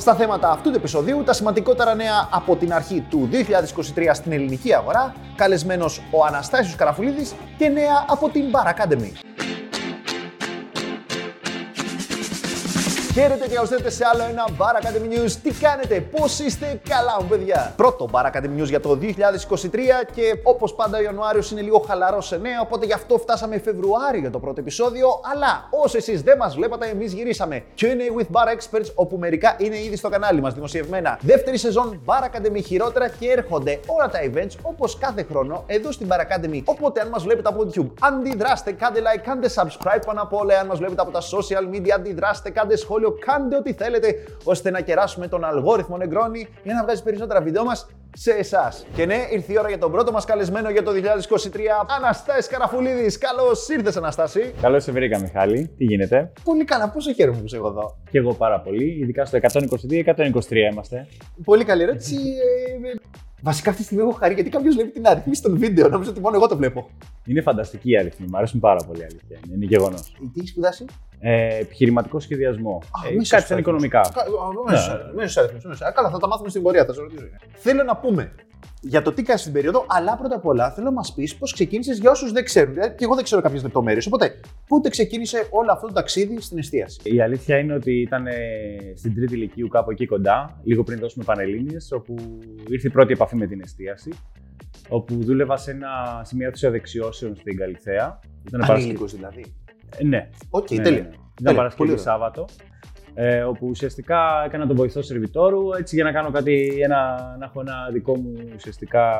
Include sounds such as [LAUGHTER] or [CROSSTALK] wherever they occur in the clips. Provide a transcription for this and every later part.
Στα θέματα αυτού του επεισοδίου, τα σημαντικότερα νέα από την αρχή του 2023 στην ελληνική αγορά, καλεσμένος ο Αναστάσιος Καραφουλίδης και νέα από την Bar Academy. Χαίρετε και καλώ ήρθατε σε άλλο ένα Bar Academy News. Τι κάνετε, πώς είστε, καλά μου παιδιά. Πρώτο Bar Academy News για το 2023 και όπως πάντα ο Ιανουάριος είναι λίγο χαλαρός σε νέα, οπότε γι' αυτό φτάσαμε Φεβρουάριο για το πρώτο επεισόδιο. Αλλά όσο εσείς δεν μας βλέπατε, εμείς γυρίσαμε. QA with Bar Experts, όπου μερικά είναι ήδη στο κανάλι μας δημοσιευμένα. Δεύτερη σεζόν Bar Academy χειρότερα και έρχονται όλα τα events όπως κάθε χρόνο εδώ στην Bar Academy. Οπότε αν μας βλέπετε από YouTube, αντιδράστε, κάντε like, κάντε subscribe πάνω απ' όλα. Αν μας βλέπετε από τα social media, αντιδράστε, κάντε σχόλια σχόλιο, κάντε ό,τι θέλετε ώστε να κεράσουμε τον αλγόριθμο Νεγκρόνι για να βγάζει περισσότερα βίντεο μας σε εσάς. Και ναι, ήρθε η ώρα για τον πρώτο μας καλεσμένο για το 2023, Αναστάσης Καραφουλίδης. Καλώς ήρθες, Αναστάση. Καλώς σε βρήκα, Μιχάλη. Τι γίνεται; Πολύ καλά, πόσο χαίρομαι που είσαι εγώ εδώ. Και εγώ πάρα πολύ, ειδικά στο 122-123 είμαστε. Πολύ καλή ερώτηση. Ε, ε, Βασικά αυτή τη στιγμή έχω χαρεί γιατί κάποιος βλέπει την αριθμή στον βίντεο. Νομίζω ότι μόνο εγώ το βλέπω. Είναι φανταστική η αριθμή. Μου αρέσουν πάρα πολύ αλήθεια. Είναι γεγονός. Τι έχεις σπουδάσει, ε, Επιχειρηματικό σχεδιασμό. Ε, κάτι σαν οικονομικά. Μέσος αριθμός. Καλά, θα τα μάθουμε στην πορεία, θα σε ρωτήσω. Θέλω να πούμε για το τι κάνει στην περίοδο, αλλά πρώτα απ' όλα θέλω να μας πεις πώς ξεκίνησες για όσους δεν ξέρουν. Δηλαδή, και εγώ δεν ξέρω κάποιες λεπτομέρειες. Οπότε, πότε ξεκίνησε όλο αυτό το ταξίδι στην εστίαση; Η αλήθεια είναι ότι ήταν ε, στην τρίτη ηλικίου κάπου εκεί κοντά, λίγο πριν δώσουμε πανελίνε, όπου ήρθε η πρώτη επαφή με την εστίαση. Όπου δούλευα σε, ένα, σε μια δεξιώσεων στην Καλλιθέα. Ανήλικο δηλαδή. Ε, ναι. Οκ, okay, ναι, τέλεια. Ναι, ναι. Ήταν Παρασκευή Σάββατο ε, όπου ουσιαστικά έκανα τον βοηθό σερβιτόρου έτσι για να κάνω κάτι, ένα, να έχω ένα δικό μου ουσιαστικά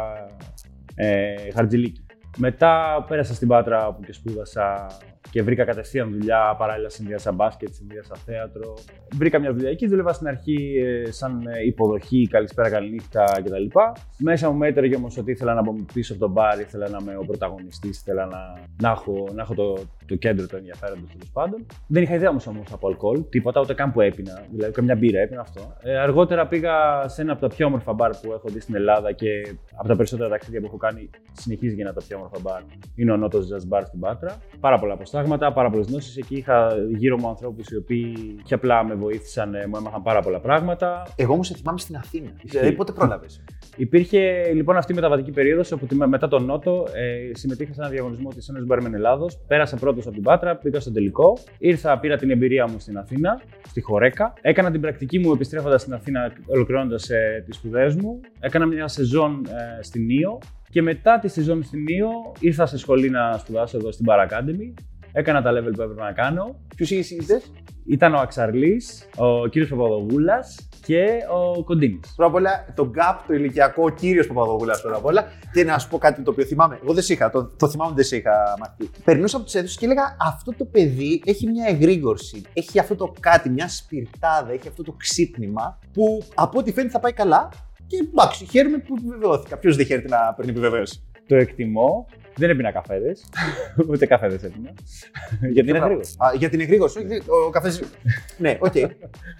ε, χαρτζιλίκι. Μετά πέρασα στην Πάτρα που και σπούδασα και βρήκα κατευθείαν δουλειά. Παράλληλα, συνδύασα μπάσκετ, συνδύασα θέατρο. Βρήκα μια δουλειά εκεί. Δούλευα στην αρχή ε, σαν ε, υποδοχή, καλησπέρα, καληνύχτα κτλ. Μέσα μου μέτρεγε όμως ότι ήθελα να μπω πίσω από τον μπαρ, ήθελα να είμαι ο πρωταγωνιστής, ήθελα να, να έχω, να έχω το, το κέντρο του ενδιαφέροντος τέλος πάντων. Δεν είχα ιδέα όμως από αλκοόλ, τίποτα, ούτε καν που έπινα. Δηλαδή, καμιά μπύρα έπινα αυτό. Ε, αργότερα πήγα σε ένα από τα πιο όμορφα μπαρ που έχω δει στην Ελλάδα και από τα περισσότερα ταξίδια που έχω κάνει συνεχίζει για να τα πιο όμορφα μπαρ. Είναι ο Νότος Jazz Bar στην Πάτρα. Πάρα πολλά προστάγματα, πάρα πολλές γνώσεις. Εκεί είχα γύρω μου ανθρώπους οι οποίοι και απλά με βοήθησαν, ε, μου έμαθαν πάρα πολλά πράγματα. Εγώ όμως σε θυμάμαι στην Αθήνα. Δηλαδή, πότε πρόλαβες; Υπήρχε λοιπόν αυτή η μεταβατική περίοδος όπου μετά τον Νότο ε, συμμετείχα σε ένα διαγωνισμό της Ένωσης Μπαρμεν Ελλάδος. Πέρασα πρώτος από την Πάτρα, πήγα στο τελικό. Ήρθα, πήρα την εμπειρία μου στην Αθήνα, στη Χορέκα. Έκανα την πρακτική μου επιστρέφοντας στην Αθήνα, ολοκληρώνοντας ε, τις σπουδές μου. Έκανα μια σεζόν ε, στην Νίο. Και μετά τη σεζόν στην Νίο ήρθα σε σχολή να σπουδάσω εδώ στην Bar Academy. Έκανα τα level που έπρεπε να κάνω. Ποιου είσαι, Ήταν ο Αξαρλής, ο κύριος Παπαδογούλα και ο Κοντίνης. Πρώτα απ' όλα, το gap, το ηλικιακό, ο κύριος Παπαδογούλα πρώτα απ' όλα. Και να σου πω κάτι το οποίο θυμάμαι. Εγώ δεν σε είχα, το, το θυμάμαι δεν σε είχα μάθει. Περνούσα από τις αίθουσες και έλεγα Αυτό το παιδί έχει μια εγρήγορση. Έχει αυτό το κάτι, μια σπιρτάδα, έχει αυτό το ξύπνημα που από ό,τι φαίνεται θα πάει καλά. Και εντάξει, χαίρομαι που επιβεβαιώθηκα. Ποιος δεν χαίρεται να παίρνει επιβεβαίωση; Το εκτιμώ. Δεν έπεινα καφέδες. [LAUGHS] Ούτε καφέδες έπινα. [LAUGHS] γιατί είναι γρήγορος. Για την εγρήγορση. Ο καφέ. ναι, οκ.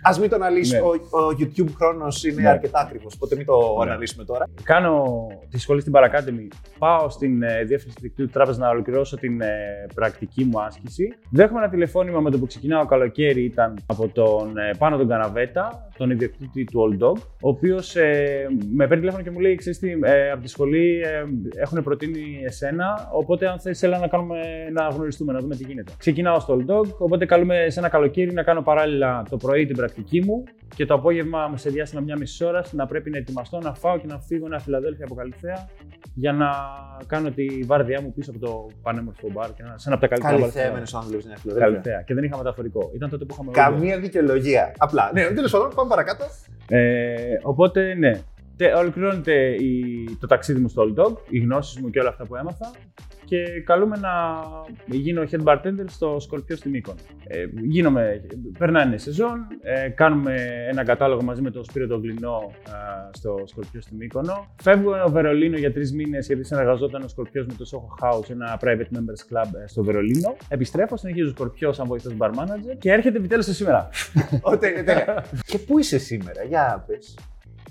Α μην το αναλύσουμε. Ο YouTube χρόνος είναι ναι. αρκετά ακριβός. Οπότε μην το ναι. αναλύσουμε τώρα. Κάνω τη σχολή στην Bar Academy. Πάω στην ε, διεύθυνση δικτύου τράπεζα να ολοκληρώσω την ε, πρακτική μου άσκηση. Δέχομαι ένα τηλεφώνημα με το που ξεκινάω καλοκαίρι. Ήταν από τον ε, Πάνο τον Καναβέτα, τον ιδιοκτήτη του Old Dog, ο οποίος με παίρνει τηλέφωνο και μου λέει: Ξέρετε, από τη σχολή έχουν προτείνει εσένα Οπότε, αν θες, έλα να, κάνουμε, να γνωριστούμε, να δούμε τι γίνεται. Ξεκινάω στο Old Dog, οπότε καλούμε σε ένα καλοκαίρι να κάνω παράλληλα το πρωί την πρακτική μου και το απόγευμα σε διάστημα μια μισή ώρα να πρέπει να ετοιμαστώ, να φάω και να φύγω ένα Φιλαδέλφια από Καλυθέα για να κάνω τη βάρδιά μου πίσω από το πανέμορφο μπαρ και σε ένα από τα καλύτερα μπαρ. Καλυθέα, μένω αν δουλεύει στην Φιλαδέλφια. Και δεν είχα μεταφορικό. Ήταν τότε που είχαμε. Καμία δικαιολογία. Απλά. Ναι, τέλος πάντων, πάμε παρακάτω. Ε, οπότε, ναι, ολοκληρώνεται η, το ταξίδι μου στο Old Dog, οι γνώσεις μου και όλα αυτά που έμαθα και καλούμε να γίνω head bartender στο Σκορπιό στην Μύκονο. Ε, γίνομαι, περνάει σεζόν, ε, κάνουμε ένα κατάλογο μαζί με τον Σπύρο τον Γλυνό ε, στο Σκορπιό στην Μύκονο. Φεύγω στο Βερολίνο για τρεις μήνες γιατί συνεργαζόταν ο Σκορπιός με το Soho House, ένα private members club ε, στο Βερολίνο. Επιστρέφω, συνεχίζω Σκορπιός σαν βοηθό bar manager και έρχεται επιτέλους σήμερα. Και πού είσαι σήμερα, για πες.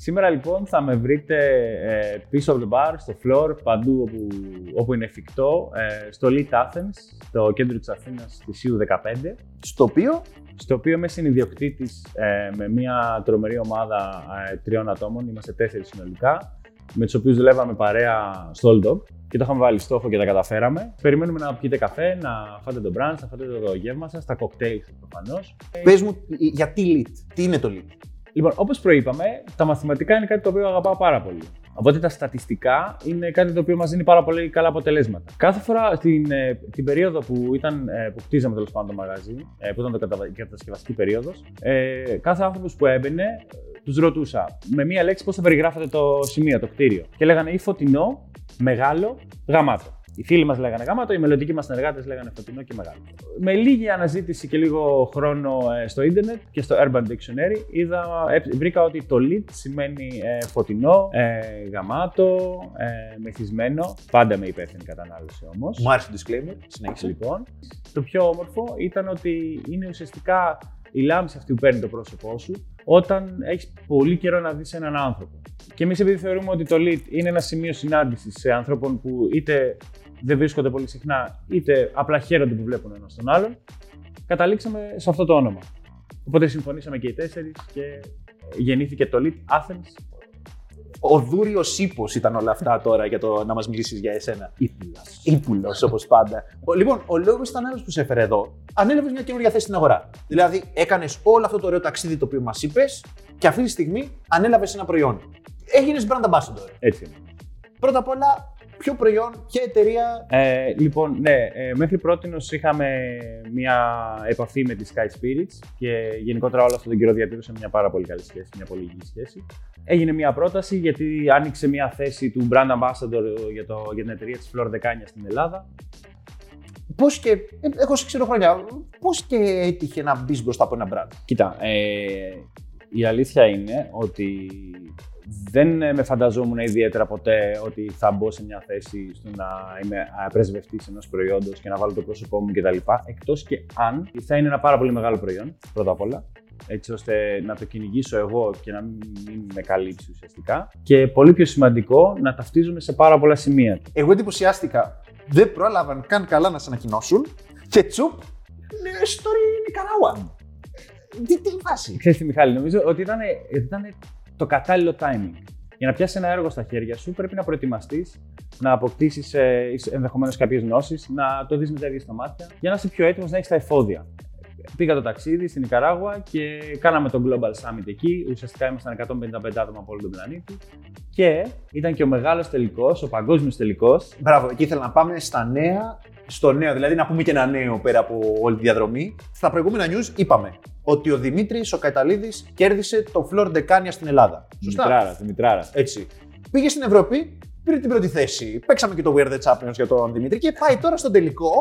Σήμερα λοιπόν θα με βρείτε ε, πίσω από το bar, στο floor, παντού όπου, όπου είναι εφικτό, ε, στο Elite Athens, στο κέντρο της Αθήνας, στη ΣΥΟΥ 15. Στο οποίο; Στο οποίο είμαι συνειδιοκτήτης ε, με μια τρομερή ομάδα ε, τριών ατόμων. Είμαστε τέσσερις συνολικά, με τους οποίους δουλεύαμε παρέα στο Old Dog και το είχαμε βάλει στόχο και τα καταφέραμε. Περιμένουμε να πιείτε καφέ, να φάτε το brunch, να φάτε το γεύμα σας, τα κοκτέιλ προφανώς. Πες μου, γιατί lead, τι είναι το lead. Λοιπόν, όπως προείπαμε, τα μαθηματικά είναι κάτι το οποίο αγαπάω πάρα πολύ. Οπότε τα στατιστικά είναι κάτι το οποίο μας δίνει πάρα πολύ καλά αποτελέσματα. Κάθε φορά την, ε, την περίοδο που, ήταν, ε, που χτίζαμε τέλος πάντων το μαγαζί, ε, που ήταν το κατασκευαστική περίοδος, ε, κάθε άνθρωπος που έμπαινε, τους ρωτούσα με μία λέξη πώς θα περιγράφετε το σημείο, το κτίριο. Και λέγανε ή φωτεινό, μεγάλο, γαμάτο. Οι φίλοι μας λέγανε γάματο, οι μελλοντικοί μας συνεργάτες λέγανε φωτεινό και μεγάλο. Με λίγη αναζήτηση και λίγο χρόνο ε, στο ίντερνετ και στο Urban Dictionary είδα, ε, βρήκα ότι το lead σημαίνει ε, φωτεινό, γαμάτο, μεθυσμένο. Πάντα με υπεύθυνη κατανάλωση όμως. Μου άρεσε το disclaimer. Συνέχισε. Λοιπόν, το πιο όμορφο ήταν ότι είναι ουσιαστικά η λάμψη αυτή που παίρνει το πρόσωπό σου όταν έχεις πολύ καιρό να δεις έναν άνθρωπο. Και εμείς, επειδή θεωρούμε ότι το lead είναι ένα σημείο συνάντησης σε ανθρώπων που είτε δεν βρίσκονται πολύ συχνά, είτε απλά χαίρονται που βλέπουν ένα τον άλλον, καταλήξαμε σε αυτό το όνομα. Οπότε συμφωνήσαμε και οι τέσσερις και γεννήθηκε το lead Athens. Ο δούριος ύπο ήταν όλα αυτά τώρα για το να μας μιλήσεις για εσένα. Ήπουλος. Ήπουλος, όπως πάντα. Λοιπόν, ο λόγο ήταν άλλος που σε έφερε εδώ. Ανέλαβες μια καινούργια θέση στην αγορά. Δηλαδή, έκανες όλο αυτό το ωραίο ταξίδι το οποίο μας είπες και αυτή τη στιγμή ανέλαβες ένα προϊόν. Έγινες brand ambassador. Έτσι είναι. Πρώτα απ' όλα, ποιο προϊόν, ποια εταιρεία. Ε, λοιπόν, ναι, ε, μέχρι πρώτη είχαμε μια επαφή με τη Sky Spirits και γενικότερα όλο αυτόν τον καιρό διατήρησε μια πάρα πολύ καλή σχέση, μια πολύ υγιή σχέση. Έγινε μια πρόταση γιατί άνοιξε μια θέση του Brand Ambassador για, το, για την εταιρεία της Flor Decania στην Ελλάδα. Πώς και. Ε, εγώ σε ξέρω χρόνια. Πώς και έτυχε να μπεις μπροστά από ένα brand; Κοίτα, ε, η αλήθεια είναι ότι δεν ε, με φανταζόμουν ιδιαίτερα ποτέ ότι θα μπω σε μια θέση στο να είμαι πρεσβευτής ενός προϊόντος και να βάλω το πρόσωπό μου κτλ. Εκτός και αν θα είναι ένα πάρα πολύ μεγάλο προϊόν, πρώτα απ' όλα, έτσι ώστε να το κυνηγήσω εγώ και να μην με καλύψει ουσιαστικά. Και πολύ πιο σημαντικό, να ταυτίζουμε σε πάρα πολλά σημεία. Εγώ εντυπωσιάστηκα. Δεν πρόλαβαν καν καλά να σε ανακοινώσουν και τσουπ, ναι, στο Νικαράγουα. Τι, τι φάση. Ξέρετε, Μιχάλη, νομίζω ότι ήταν, ήταν το κατάλληλο timing. Για να πιάσεις ένα έργο στα χέρια σου, πρέπει να προετοιμαστείς, να αποκτήσεις ε, ενδεχομένως κάποιες γνώσεις, να το δεις με τα ίδια στα μάτια, για να είσαι πιο έτοιμος να έχεις τα εφόδια. Πήγα το ταξίδι στην Ικαράγουα και κάναμε το Global Summit εκεί. Ουσιαστικά ήμασταν 155 άτομα από όλο τον πλανήτη. Και ήταν και ο μεγάλος τελικός, ο παγκόσμιος τελικός. Μπράβο, εκεί ήθελα να πάμε στα νέα, στο νέο, δηλαδή να πούμε και ένα νέο πέρα από όλη τη διαδρομή. Στα προηγούμενα news είπαμε ότι ο Δημήτρης ο Καϊταλίδης κέρδισε το Flor Decania στην Ελλάδα. Σωστά; Δημητράρα, Δημητράρα. Έτσι. Πήγε στην Ευρώπη, πήρε την πρώτη θέση. Παίξαμε και το Weird the Champions για τον Δημήτρη και πάει τώρα στον τελικό.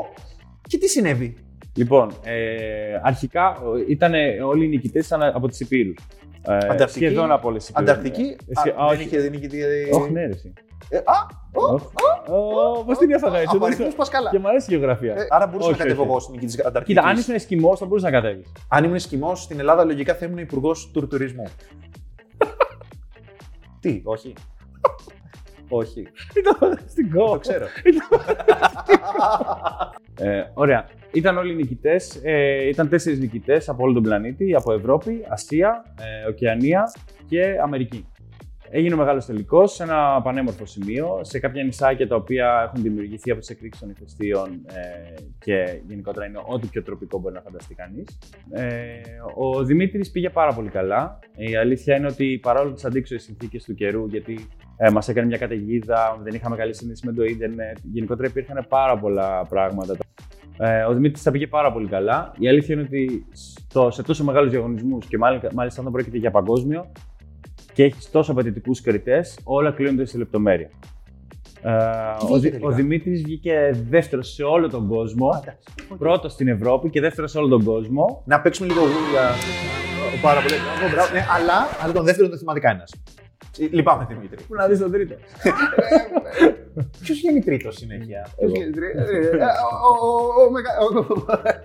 Και τι συνέβη; Λοιπόν, ε, αρχικά ήταν όλοι οι νικητές από τις Υπήρου. Ε, σχεδόν από όλες τις Υπήρου. Ανταρκτική; Ε, α, δεν είχε νικητή. Όχι, ναι, ρε. Ε, α, Πώς την έφαγα έτσι. Από αριθμού πα καλά. Και μου αρέσει η γεωγραφία. Ε, άρα μπορούσα να κατέβω εγώ στην νικητή Ανταρκτική. Κοίτα, αν ήσουν εσκημός, θα μπορούσε να κατέβεις. Αν ήμουν εσκημός στην Ελλάδα, λογικά θα ήμουν υπουργός του τουρισμού. [LAUGHS] Τι, όχι. Όχι. Ήταν φανταστικό. Το ξέρω. [LAUGHS] ε, ωραία. Ήταν όλοι νικητές. Ε, ήταν τέσσερις νικητές από όλο τον πλανήτη. Από Ευρώπη, Ασία, ε, Οκεανία και Αμερική. Έγινε ο μεγάλος τελικός σε ένα πανέμορφο σημείο, σε κάποια νησάκια τα οποία έχουν δημιουργηθεί από τις εκρήξεις των ηφαιστείων ε, και γενικότερα είναι ό,τι πιο τροπικό μπορεί να φανταστεί κανείς. Ε, ο Δημήτρης πήγε πάρα πολύ καλά. Η αλήθεια είναι ότι παρόλο τις αντίξωε συνθήκες του καιρού, γιατί ε, μας έκανε μια καταιγίδα, δεν είχαμε καλή σύνδεση με το Ιντερνετ, γενικότερα υπήρχαν πάρα πολλά πράγματα. Ε, ο Δημήτρης τα πήγε πάρα πολύ καλά. Η αλήθεια είναι ότι στο, σε τόσο μεγάλους διαγωνισμούς και μάλιστα, μάλιστα όταν πρόκειται για παγκόσμιο, και έχεις τόσο απαιτητικούς κριτές, όλα κλείνονται σε λεπτομέρεια. Ε, ο, ο Δημήτρης βγήκε δεύτερος σε όλο τον κόσμο. Πρώτος στην Ευρώπη και δεύτερος σε όλο τον κόσμο. Να παίξουμε λίγο για. Πάρα πολύ. Ναι, αλλά, αλλά τον δεύτερο δεν θυμάται κανένας. Λυπάμαι, Δημήτρη. Πού να δεις τον τρίτο. [LAUGHS] Ποιος βγαίνει τρίτος συνέχεια;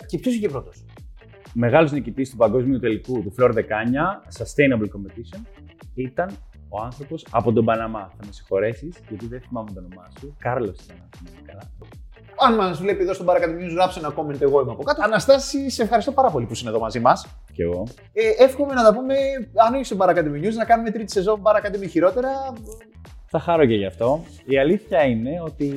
Και ποιος βγήκε πρώτος; Μεγάλος νικητής του παγκόσμιου τελικού του Flor Decania Sustainable Competition ήταν ο άνθρωπος από τον Παναμά. Θα με συγχωρέσεις, γιατί δεν θυμάμαι το όνομά σου. Κάρλος ήταν, αν θυμάμαι καλά. Αν μα βλέπει εδώ στον Παρακατή News, γράψε ένα comment. Εγώ είμαι από κάτω. Αναστάση, σε ευχαριστώ πάρα πολύ που είσαι εδώ μαζί μας. Κι εγώ. Ε, εύχομαι να τα πούμε, αν όχι στον Παρακατή News, να κάνουμε τρίτη σεζόν Παρακατή χειρότερα. Θα χαρώ και γι' αυτό. Η αλήθεια είναι ότι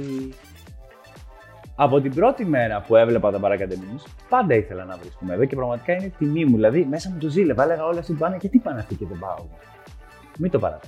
από την πρώτη μέρα που έβλεπα τα παρακατεμίνους, πάντα ήθελα να βρίσκομαι εδώ και πραγματικά είναι τιμή μου. Δηλαδή, μέσα μου το ζήλευα, έλεγα όλα αυτοί πάνε και τι πάνε αυτοί και δεν πάω. Μην το παράτε.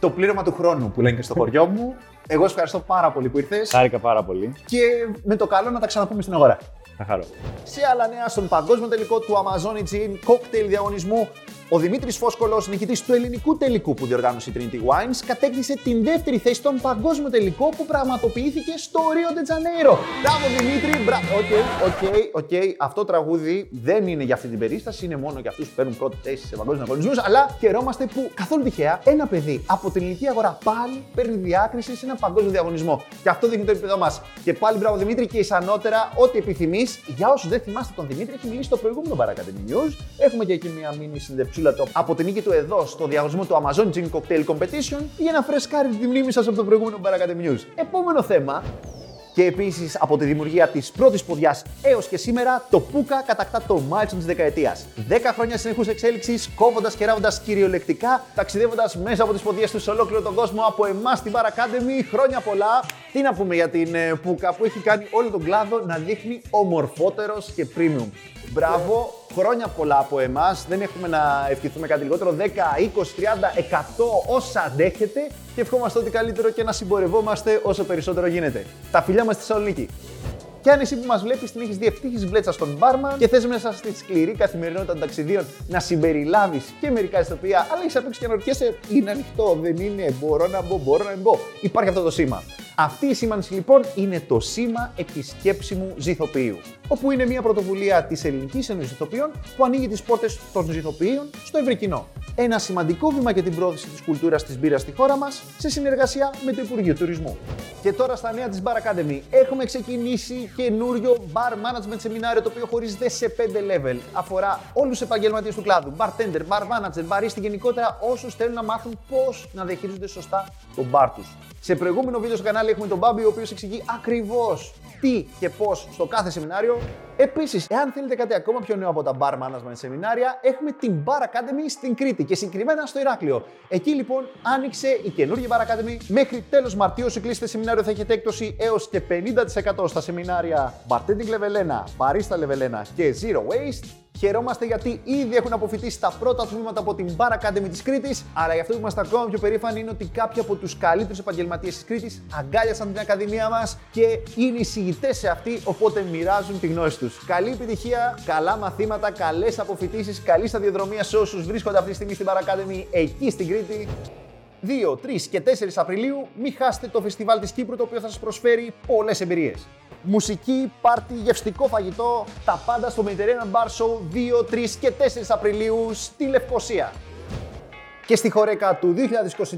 Το πλήρωμα του χρόνου που λένε και στο χωριό μου. Εγώ σε ευχαριστώ πάρα πολύ που ήρθες. Χάρηκα πάρα πολύ. Και με το καλό να τα ξαναπούμε στην αγορά. Θα χαρώ. Σε άλλα νέα, στον παγκόσμιο τελικό του Amazon Gin Cocktail διαγωνισμού, ο Δημήτρης Φόσκολο, νικητής του ελληνικού τελικού που διοργάνωσε η Trinity Wines, κατέκτησε την δεύτερη θέση στον παγκόσμιο τελικό που πραγματοποιήθηκε στο Rio de Janeiro. Μπράβο Δημήτρη, μπράβο. Οκ, οκ, οκ. Αυτό το τραγούδι δεν είναι για αυτή την περίσταση, είναι μόνο για αυτούς που παίρνουν πρώτη θέση σε παγκόσμιους διαγωνισμούς. Αλλά χαιρόμαστε που καθόλου τυχαία ένα παιδί από την ελληνική αγορά πάλι παίρνει διάκριση σε ένα παγκόσμιο διαγωνισμό. Και αυτό δείχνει το επίπεδο μας. Και πάλι μπράβο Δημήτρη και εις ανώτερα, ό,τι επιθυμείς. Για όσους δεν θυμάστε τον Δημήτρη, έχει μιλήσει στο προηγούμενο Bar Academy News. Έχουμε και εκεί μια μίνι συνέντευξη από την νίκη του εδώ στο διαγωνισμό του Amazon Gin Cocktail Competition για να φρεσκάρει τη μνήμη σας από το προηγούμενο Bar Academy News. Επόμενο θέμα, και επίσης από τη δημιουργία της πρώτης ποδιάς έως και σήμερα, το Πούκα κατακτά το μάτσο της δεκαετίας. 10 χρόνια συνεχούς εξέλιξης, κόβοντας και ράβοντας κυριολεκτικά, ταξιδεύοντας μέσα από τις ποδιές τους σε ολόκληρο τον κόσμο από εμάς στην Bar Academy. Χρόνια πολλά. Τι να πούμε για την ε, Πούκα που έχει κάνει όλο τον κλάδο να δείχνει ομορφότερος και premium. Μπράβο, χρόνια πολλά από εμάς. Δεν έχουμε να ευχηθούμε κάτι λιγότερο. 10, 20, 30, 100 όσα αντέχετε και ευχόμαστε ότι καλύτερο και να συμπορευόμαστε όσο περισσότερο γίνεται. Τα φιλιά μας στη Θεσσαλονίκη. Και αν εσύ που μας βλέπεις την έχεις διευθύνει βλέτσα στον μπάρμαν και θες μέσα στη σκληρή καθημερινότητα των ταξιδίων να συμπεριλάβεις και μερικά ιστοποιία, αλλά έχεις απ' και να ρωτιέσαι, είναι ανοιχτό, δεν είναι, μπορώ να μπω, μπορώ να μπω. Υπάρχει αυτό το σήμα. Αυτή η σήμανση λοιπόν είναι το σήμα επισκέψιμου ζηθοποιείου, όπου είναι μια πρωτοβουλία της Ελληνικής Ένωσης Ζηθοποιών που ανοίγει τις πόρτες των ζηθοποιείων στο ευρύ κοινό. Ένα σημαντικό βήμα για την πρόθεση της κουλτούρας της μπύρας στη χώρα μας σε συνεργασία με το Υπουργείο Τουρισμού. Και τώρα στα νέα της Bar Academy έχουμε ξεκινήσει καινούριο bar management σεμινάριο το οποίο χωρίζεται σε 5 level. Αφορά όλους τους επαγγελματίες του κλάδου, bartender, bar manager, barista γενικότερα όσους θέλουν να μάθουν πώς να διαχειρίζονται σωστά τον bar τους. Σε προηγούμενο βίντεο στο κανάλι έχουμε τον Μπάμπη, ο οποίος εξηγεί ακριβώς τι και πώς στο κάθε σεμινάριο. Επίσης, εάν θέλετε κάτι ακόμα πιο νέο από τα bar management σεμινάρια, έχουμε την Bar Academy στην Κρήτη και συγκεκριμένα στο Ηράκλειο. Εκεί λοιπόν άνοιξε η καινούργια Bar Academy. Μέχρι τέλος Μαρτίου, όσοι κλείσετε σεμινάριο, θα έχετε έκπτωση έως και 50% στα σεμινάρια Bartending Level 1, Barista Level 1 και Zero Waste. Χαιρόμαστε γιατί ήδη έχουν αποφυτίσει τα πρώτα τμήματα από την Bar Academy της Κρήτης. Αλλά για αυτό που είμαστε ακόμα πιο περήφανοι είναι ότι κάποιοι από τους καλύτερους επαγγελματίες της Κρήτης αγκάλιασαν την Ακαδημία μας και είναι εισηγητέ σε αυτή, οπότε μοιράζουν τη γνώση τους. Καλή επιτυχία, καλά μαθήματα, καλές αποφυτίσεις, καλή σταδιοδρομία σε όσους βρίσκονται αυτή τη στιγμή στην Bar Academy εκεί στην Κρήτη. 2, 3 και 4 Απριλίου μην χάσετε το φεστιβάλ της Κύπρου το οποίο θα σας προσφέρει πολλές εμπειρίες. Μουσική, πάρτι, γευστικό φαγητό, τα πάντα στο Mediterranean Bar Show 2, 3 και 4 Απριλίου στη Λευκοσία. Και στη χωρέκα του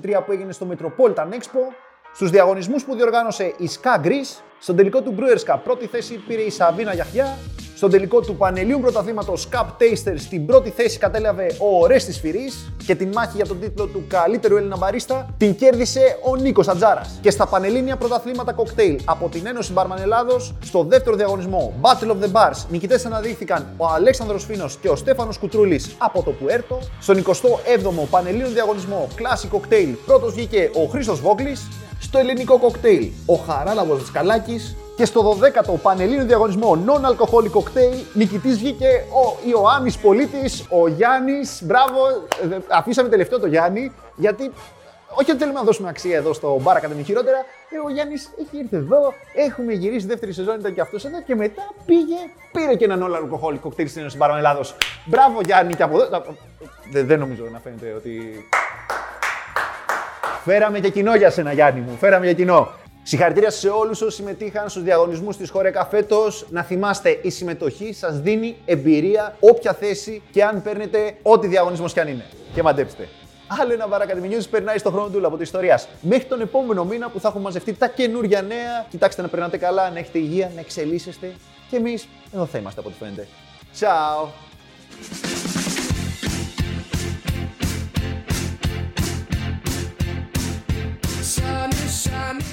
2023 που έγινε στο Metropolitan Expo, στους διαγωνισμούς που διοργάνωσε η Ska Greece, στον τελικό του Brewers Cup. Πρώτη θέση πήρε η Σαβίνα Γιαχιά, στον τελικό του Πανελλήνου Πρωταθλήματος Cup Taster στην πρώτη θέση κατέλαβε ο Ορέστη Φυρή και την μάχη για τον τίτλο του καλύτερου Έλληνα μπαρίστα την κέρδισε ο Νίκος Ατζάρας. Και στα Πανελλήνια Πρωταθλήματα Κοκτέιλ από την Ένωση Μπάρμαν Ελλάδος, στο δεύτερο διαγωνισμό Battle of the Bars, νικητές αναδείχθηκαν ο Αλέξανδρος Φίνος και ο Στέφανος Κουτρούλης από το Πουέρτο. Στον 27ο Πανελλήνιο Διαγωνισμό Classic Cocktail πρώτος βγήκε ο Χρήστος Βόγκλης. Στο ελληνικό κοκτέιλ ο Χαράλαβος Δασκαλάκης και στο 12ο Πανελλήνιο Διαγωνισμό Non-Alcoholic Cocktail νικητής βγήκε ο Ιωάννης Πολίτης, ο Γιάννης, μπράβο, ε, αφήσαμε τελευταίο το Γιάννη, γιατί όχι ότι θέλουμε να δώσουμε αξία εδώ στο Bar Academy χειρότερα, ε, ο Γιάννης έχει έρθει εδώ, έχουμε γυρίσει δεύτερη σεζόν, ήταν και αυτός εδώ και μετά πήγε, πήρε και έναν all alcoholic κοκτέιλ στην Ένωση Μπάρμαν Ελλάδο. Μπράβο Γιάννη και από εδώ. Δεν, δεν νομίζω να φαίνεται ότι. Φέραμε και κοινό για σένα, Γιάννη μου. Φέραμε και κοινό. Συγχαρητήρια σε όλους όσοι συμμετείχαν στους διαγωνισμούς της Χωρέκα φέτος. Να θυμάστε, η συμμετοχή σας δίνει εμπειρία, όποια θέση και αν παίρνετε ό,τι διαγωνισμός κι αν είναι. Και μαντέψτε. Άλλο ένα Academy News περνάει στο χρόνο του από της ιστορίας. Μέχρι τον επόμενο μήνα που θα έχουμε μαζευτεί τα καινούργια νέα. Κοιτάξτε να περνάτε καλά, να έχετε υγεία, να εξελίσσεστε. Και εμείς εδώ θα είμαστε από ό,τι φαίνεται. Ciao! Shine